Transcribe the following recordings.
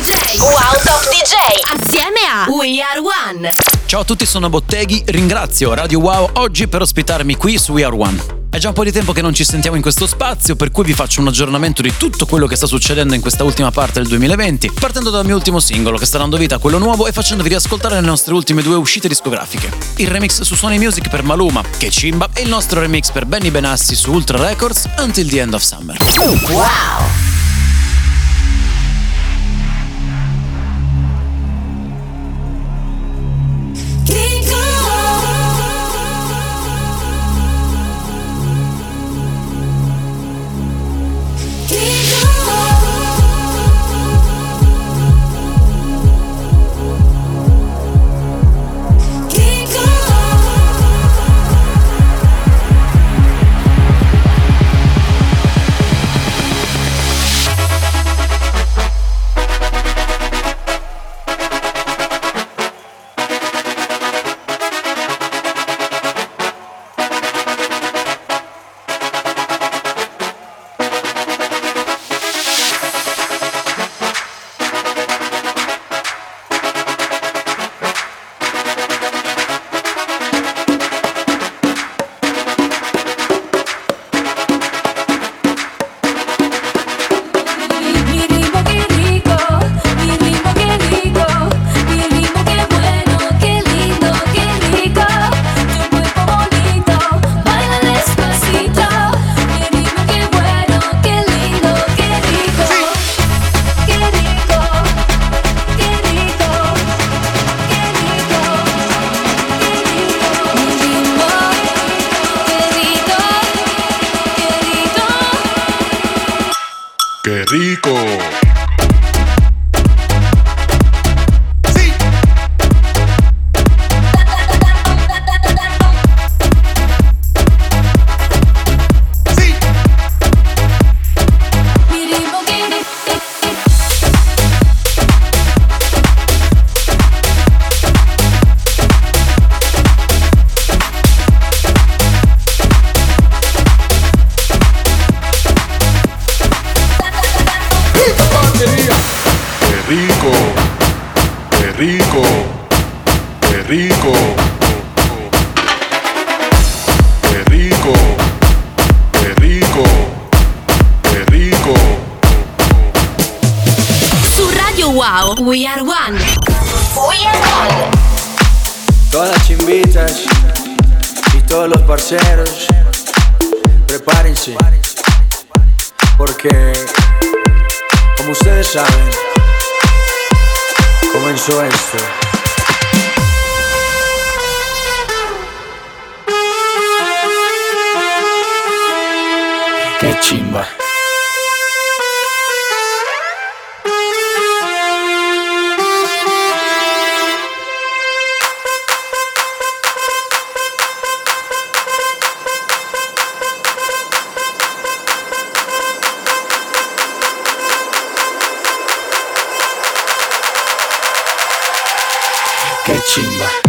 DJ. Wow Top DJ. Assieme a We Are One. Ciao a tutti, sono Botteghi. Ringrazio Radio Wow oggi per ospitarmi qui su We Are One. È già un po' di tempo che non ci sentiamo in questo spazio, per cui vi faccio un aggiornamento di tutto quello che sta succedendo in questa ultima parte del 2020, partendo dal mio ultimo singolo che sta dando vita a quello nuovo e facendovi riascoltare le nostre ultime due uscite discografiche. Il remix su Sony Music per Maluma, che cimba, e il nostro remix per Benny Benassi su Ultra Records, Until the End of Summer. Wow. Que é chimba. 心外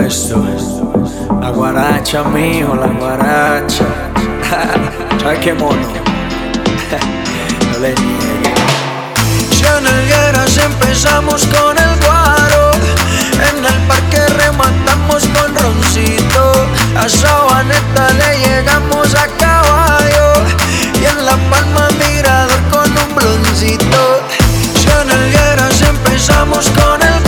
esto. La guaracha, mijo, la guaracha. ¿Sabes qué mono? no le niegues. Si empezamos con el guaro. En el parque rematamos con roncito. A Sabaneta le llegamos a caballo. Y en la palma mirador con un broncito. Si en empezamos con el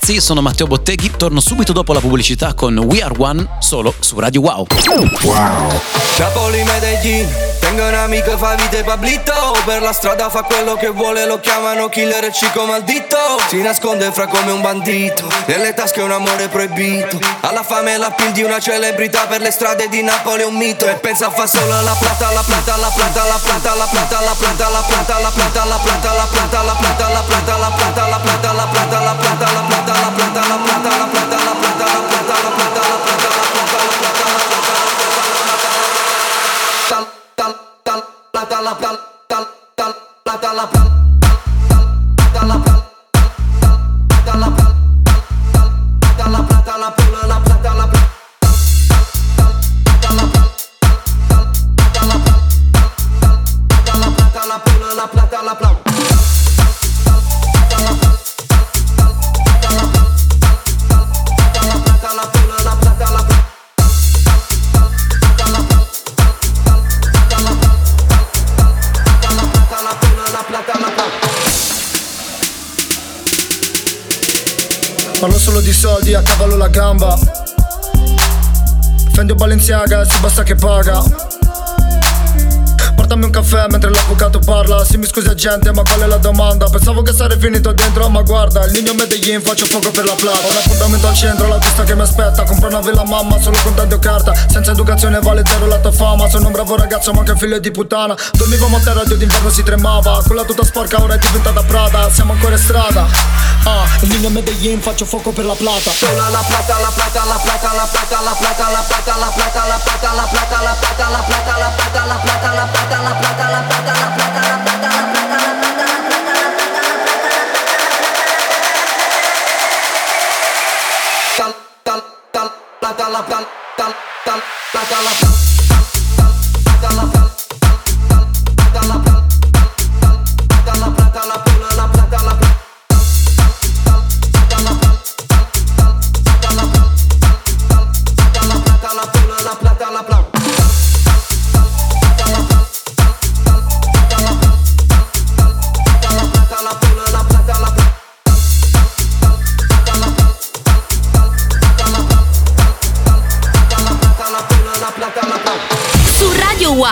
ragazzi, sono Matteo Botteghi, torno subito dopo la pubblicità con We Are One solo su Radio Wow. Wow. Napoli Medellin, tengo un amico fa vite Pablito Per la strada fa quello che vuole, lo chiamano killer e cico maldito Si nasconde fra come un bandito, nelle tasche un amore proibito Alla fame e la pil di una celebrità, per le strade di Napoli è un mito E pensa fa solo alla plata, la plata, la plata, la plata, la plata, la plata, la plata, la plata, la plata, la plata, la plata, la plata, la plata, la plata, la plata, la plata, la plata, la plata, la plata, planta, ela planta. Parlo solo di soldi, a cavallo la gamba. Fendi Balenciaga, si basta che paga Portami un caffè mentre l'avvocato parla Sì mi scusi agente ma qual è la domanda Pensavo che sarei finito dentro ma guarda Il Nino Medellin faccio poco per la plata Ho un appuntamento al centro la vista che mi aspetta Compro una villa mamma solo con tanto carta Senza educazione vale zero la tua fama Sono un bravo ragazzo ma anche figlio di puttana Dormivo a terra Dio d'inverno si tremava Quella tutta sporca ora è diventata Prada Siamo ancora in strada Ah, il Nino Medellin faccio fuoco per la plata Sola la plata, la plata, la plata, la plata, la plata, la plata, la plata, la plata, la plata, la plata, la plata, la plata, la plata, la plata la plata, la la la la la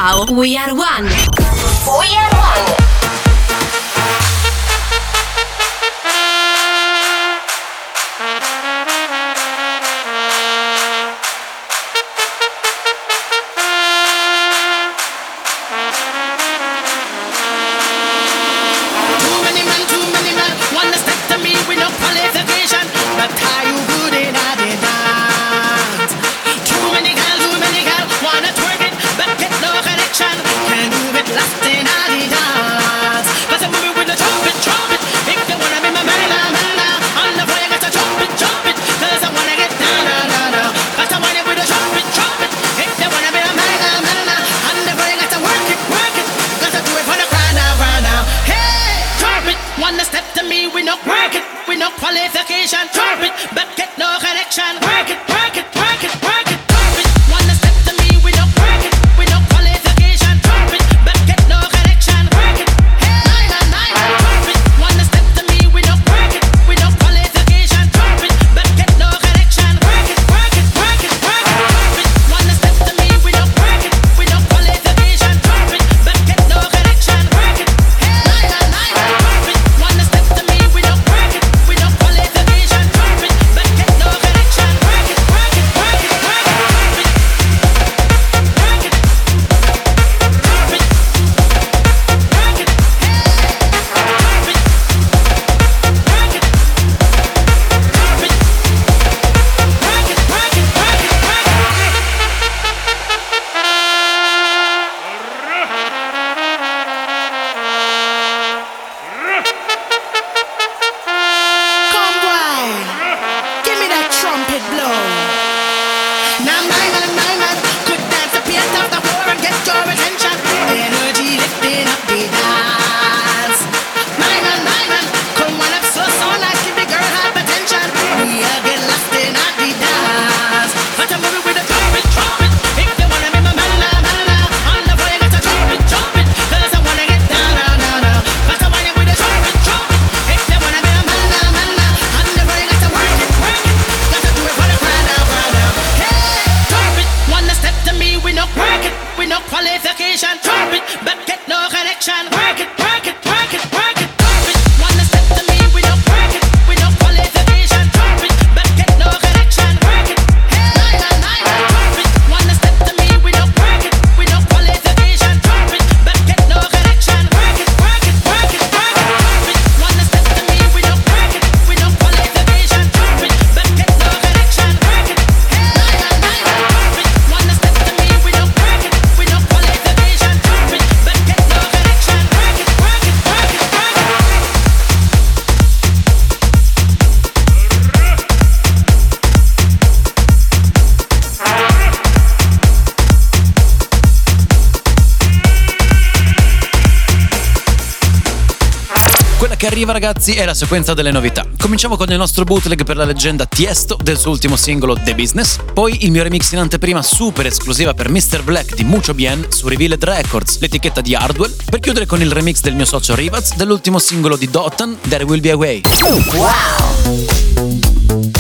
Wow, we are one. Arriva ragazzi è la sequenza delle novità. Cominciamo con il nostro bootleg per la leggenda Tiesto del suo ultimo singolo The Business, poi il mio remix in anteprima super esclusiva per Mr. Black di Mucho Bien su Revealed Records, l'etichetta di Hardwell, per chiudere con il remix del mio socio Rivaz dell'ultimo singolo di Dottan, There Will Be a Way. Wow!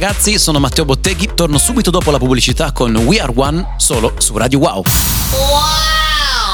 Ragazzi, sono Matteo Botteghi, torno subito dopo la pubblicità con We Are One solo su Radio Wow. Oh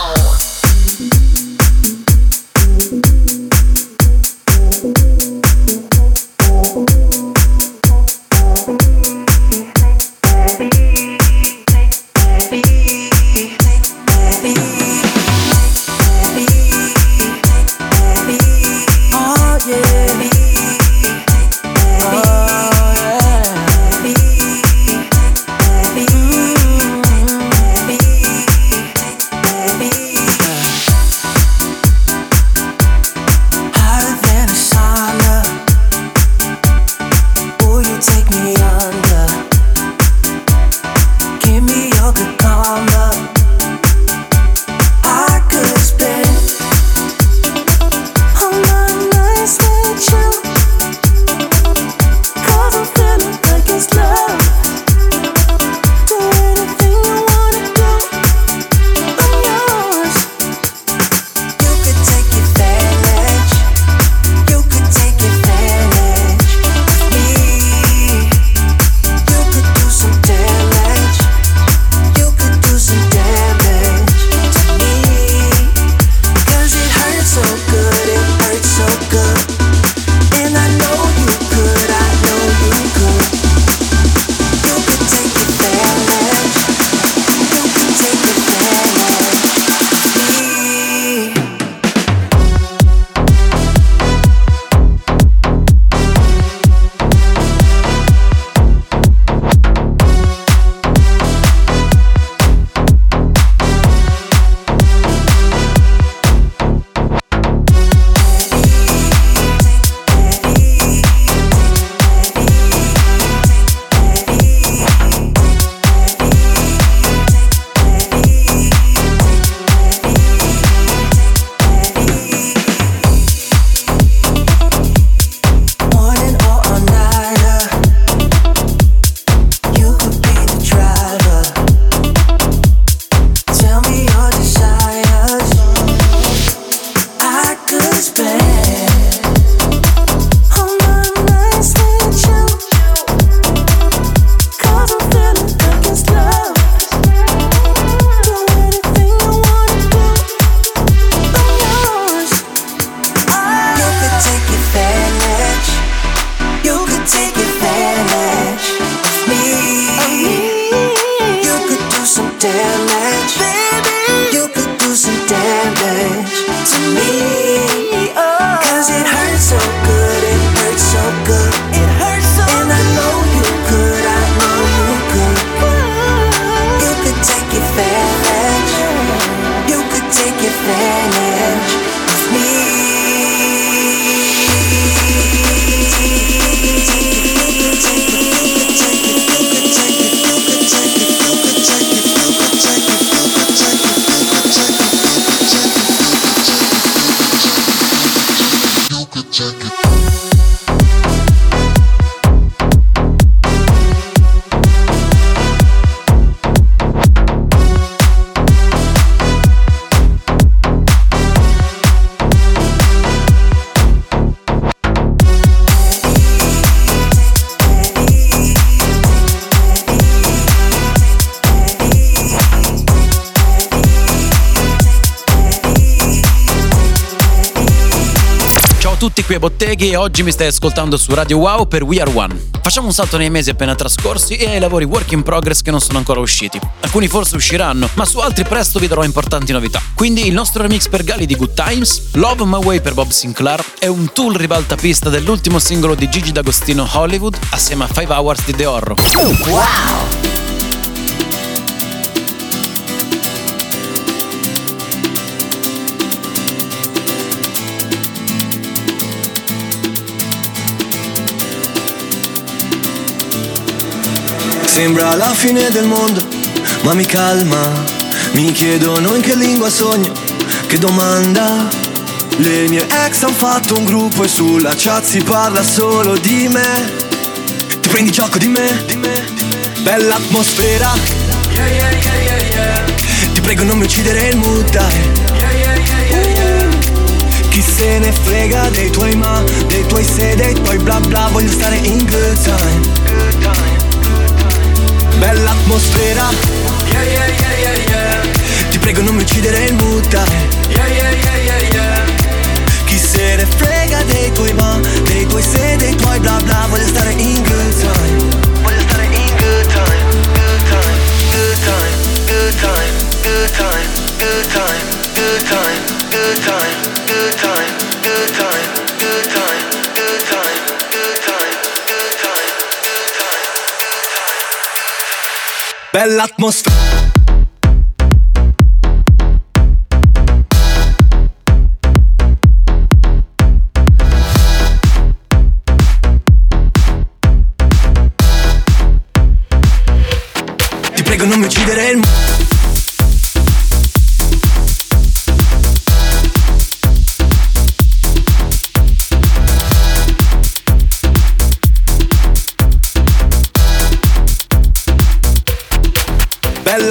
Botteghi e oggi mi stai ascoltando su Radio Wow per We Are One. Facciamo un salto nei mesi appena trascorsi e ai lavori work in progress che non sono ancora usciti. Alcuni forse usciranno, ma su altri presto vi darò importanti novità. Quindi il nostro remix per Gali di Good Times, Love My Way per Bob Sinclair e un tool ribaltapista dell'ultimo singolo di Gigi D'Agostino Hollywood assieme a 5 Hours di The Horror. Sembra la fine del mondo, ma mi calma. Mi chiedono in che lingua sogno, che domanda. Le mie ex han fatto un gruppo e sulla chat si parla solo di me. Ti prendi gioco di me? Di me, di me. Bella atmosfera. Ti prego non mi uccidere il. Uh, Chi se ne frega dei tuoi ma, dei tuoi se, dei tuoi bla bla Voglio stare in good time l'atmosfera Yeah yeah yeah yeah yeah. Ti prego non mi uccidere il mood dai Yeah yeah yeah yeah yeah. Chi se ne frega dei tuoi ma Dei tuoi se, dei tuoi bla bla. Voglio stare in good time. Voglio stare in good time Good time, good time, good time, good time, good time, good time, good time, good time, good la atmósfera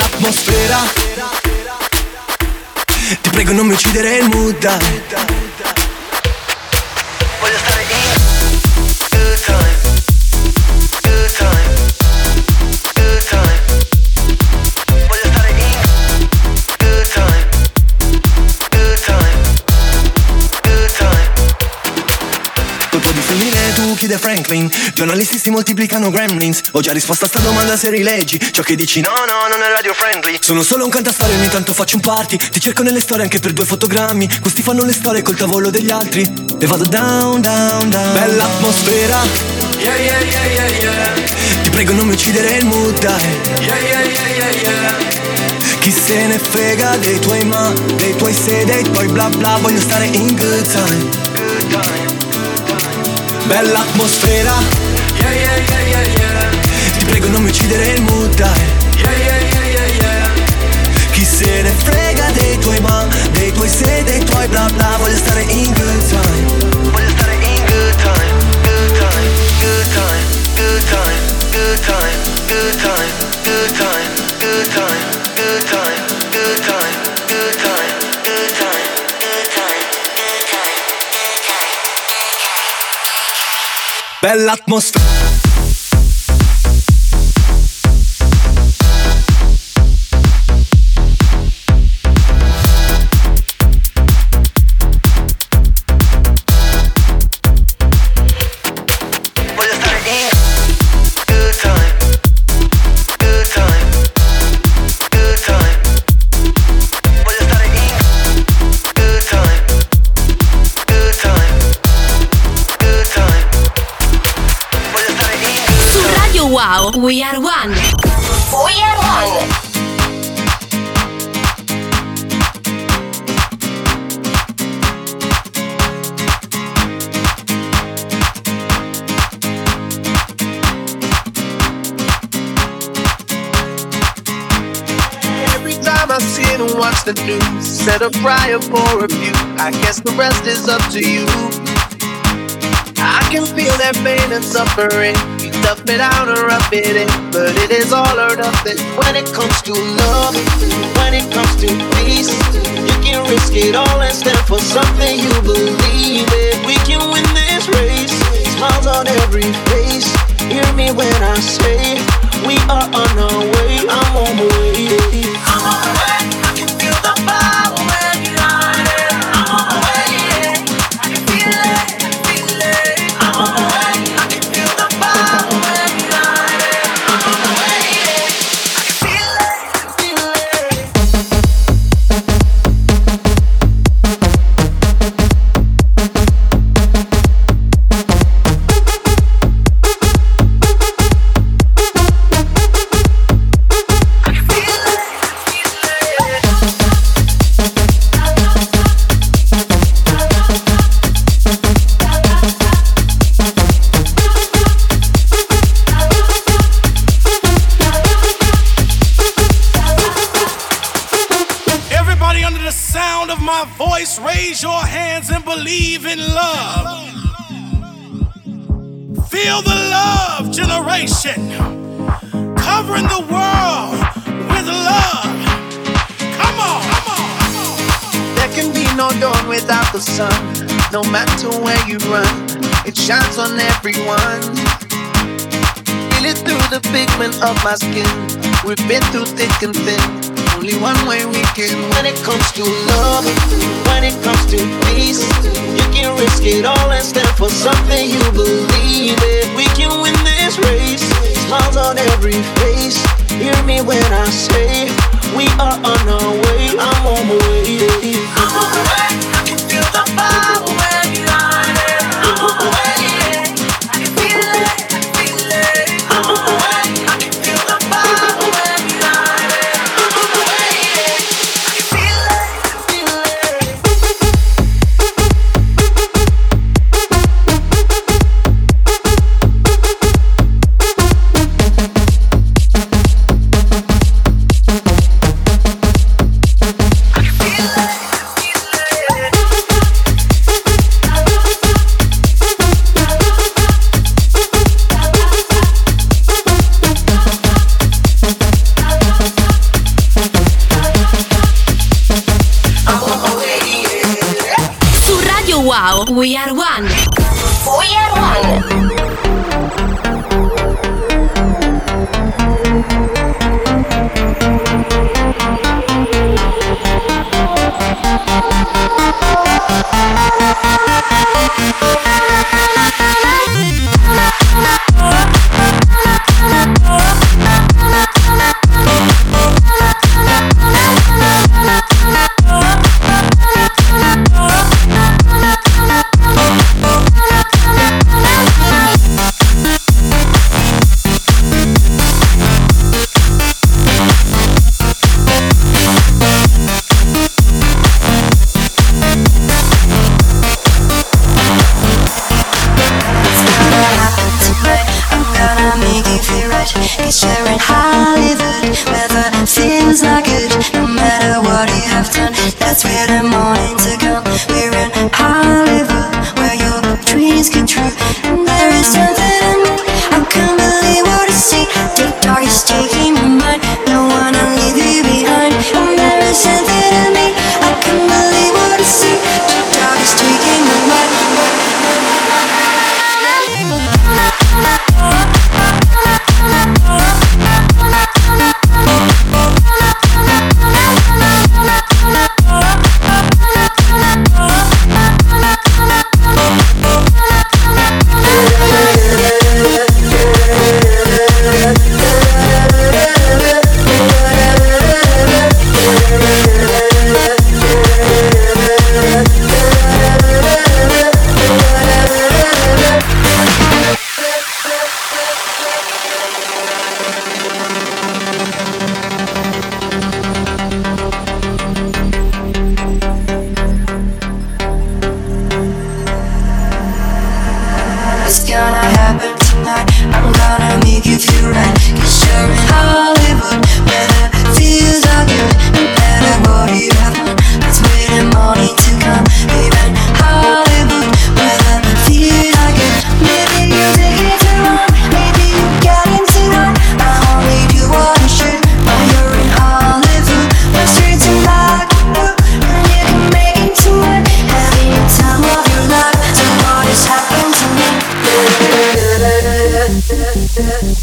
Bella atmosfera. Ti prego non mi uccidere il mood chiede Franklin. Giornalisti si moltiplicano gremlins. Ho già risposto a sta domanda se rileggi Ciò che dici no no non è radio friendly. Sono solo un cantastorie ogni tanto faccio un party. Ti cerco nelle storie anche per due fotogrammi. Questi fanno le storie col tavolo degli altri. E vado down down down. Bella atmosfera. Yeah yeah yeah yeah yeah. Ti prego non mi uccidere il mood dai. Yeah yeah yeah yeah yeah. Chi se ne frega dei tuoi ma, dei tuoi se, tuoi bla bla. Voglio stare in Good time Bella atmosfera. Yeah yeah yeah yeah yeah. Ti prego non mi uccidere il mood dai Yeah yeah yeah yeah yeah. Chi se ne frega dei tuoi ma Dei tuoi se, dei tuoi bla bla. Voglio stare in good time. Voglio stare in good time Good time, good time, good time, good time, good time, good time, good time, good time, good Bellatmosphäre. Set a prayer for a few. I guess the rest is up to you. I can feel that pain and suffering. You tough it out or rub it in, but it is all or nothing. When it comes to love, when it comes to peace, you can risk it all and stand for something you believe in. We can win this race. Smiles on every face. Hear me when I say we are on our way. I'm on my way. I'm on my way. skin. We've been through thick and thin. Only one way we can. When it comes to love, when it comes to peace, you can risk it all and stand for something you believe in. We can win this race. Smiles on every face. Hear me when I say we are on our way. I'm on my way. I'm on my way. I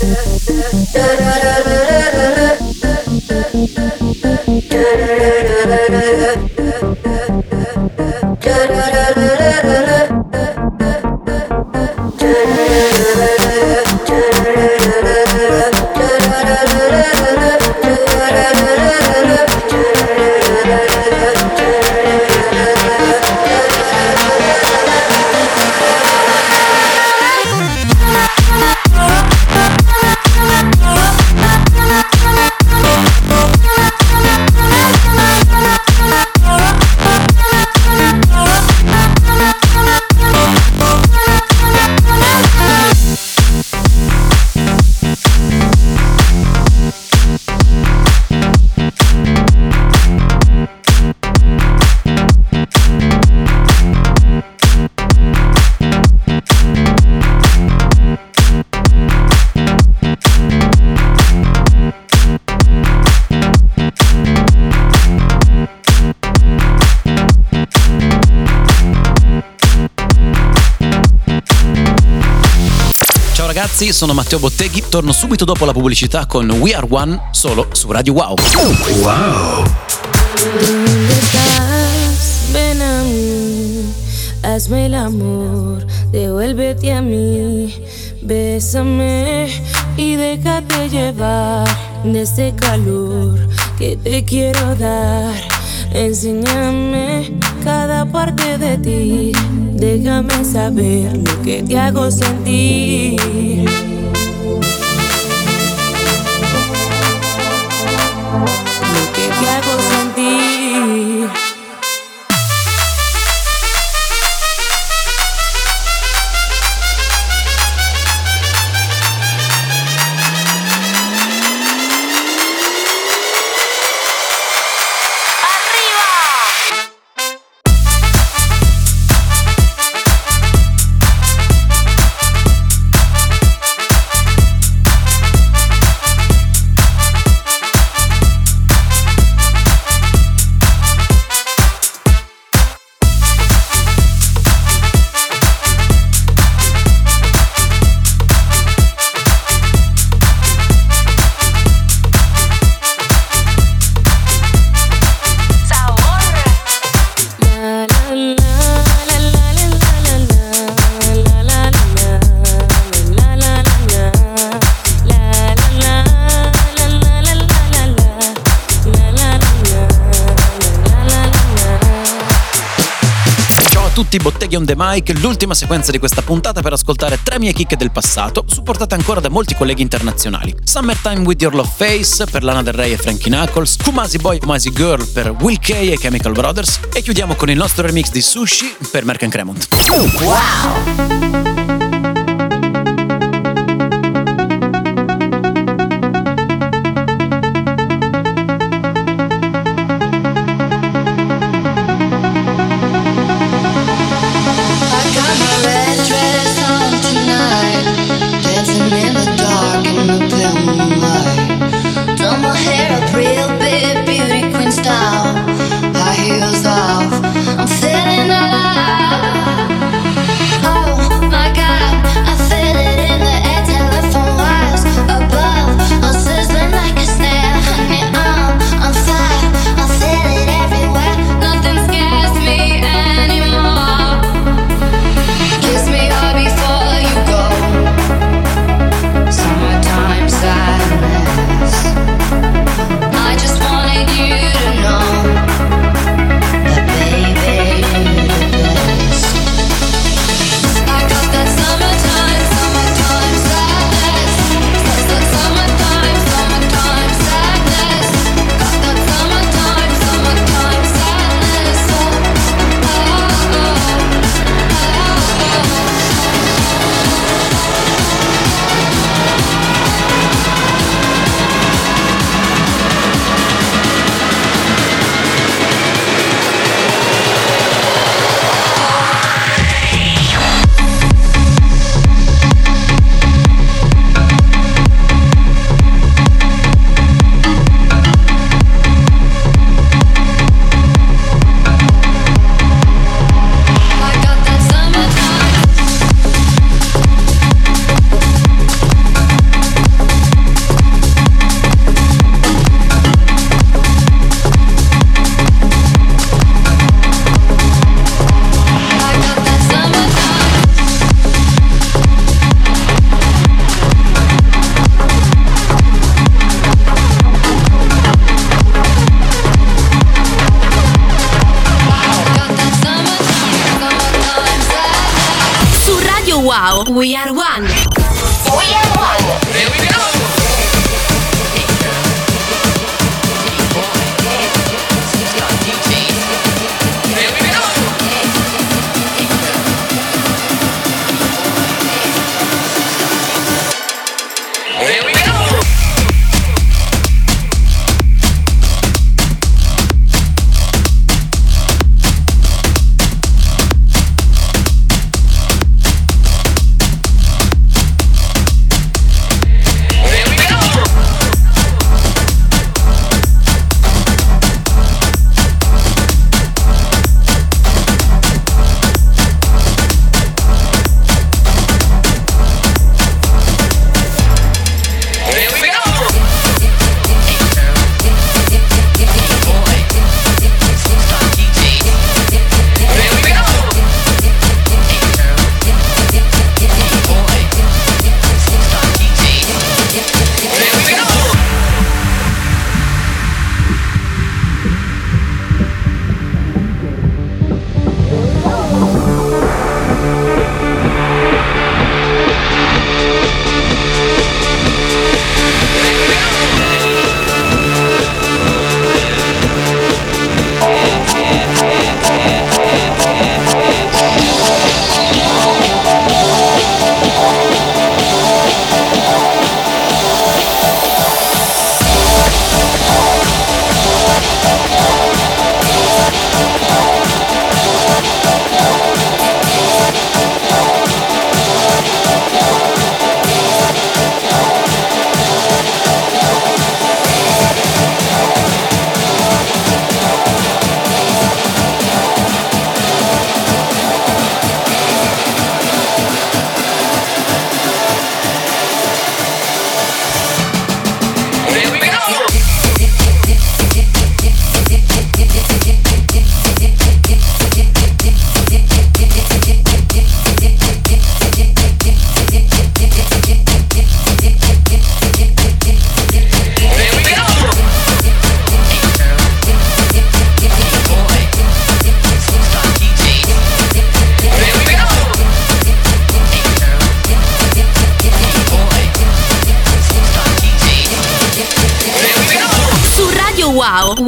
Yeah. Ragazzi, sono Matteo Botteghi, torno subito dopo la pubblicità con We Are One solo su Radio Wow. Wow. Ven a mí, hazme el amor, devuélvete a mí, bésame y déjate llevar de este calor que te quiero dar. Enséñame cada parte de ti, déjame saber lo que te hago sentir. Botteghi on the mic, l'ultima sequenza di questa puntata per ascoltare tre mie chicche del passato, supportate ancora da molti colleghi internazionali. Summertime with Your Love Face per Lana Del Rey e Frankie Knuckles, Kumasi Boy Kumasi Girl per Will K e Chemical Brothers e chiudiamo con il nostro remix di Sushi per Merck Cremont. I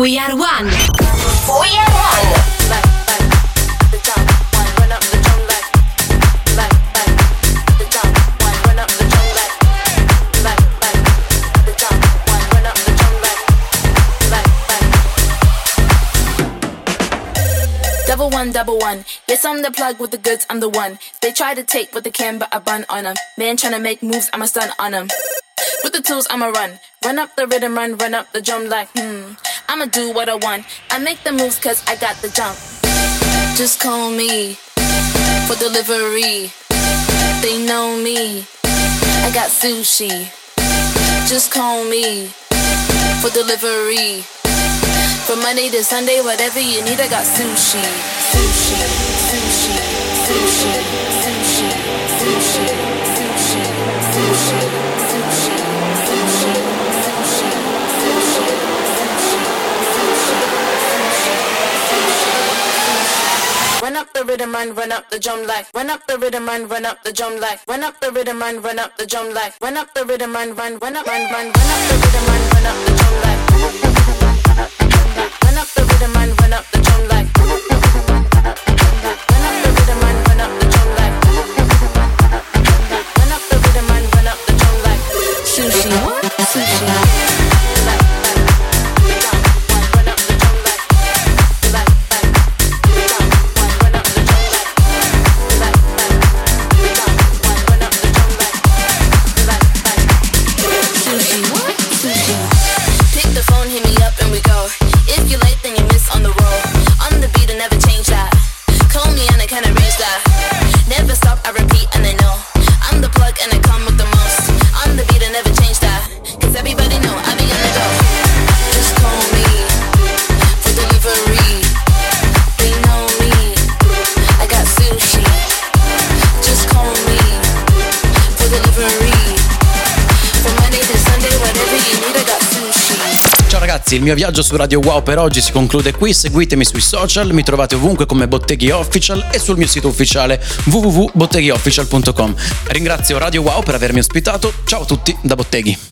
we are one. We are one. Double one, double one. Yes, I'm the plug with the goods, I'm the one. They try to take what they can, but I bun on them. Man tryna make moves, I'ma stun on them. With the tools, I'ma run. Run up the rhythm, run, run up the drum like, hmm. I'ma do what I want. I make the moves cause I got the jump. Just call me for delivery. They know me. I got sushi. Just call me for delivery. From Monday to Sunday, whatever you need, I got sushi. Sushi, sushi, sushi, sushi, rhythm and run up the drum like Run up the rhythm and run up the drum like Run up the rhythm and run up the drum like Run up the rhythm and run run up run run run up the rhythm and run up the drum like Run up the rhythm and run up the drum like ragazzi, il mio viaggio su Radio Wow per oggi si conclude qui. Seguitemi sui social, mi trovate ovunque come Botteghi Official e sul mio sito ufficiale www.botteghiofficial.com. Ringrazio Radio Wow per avermi ospitato. Ciao a tutti da Botteghi.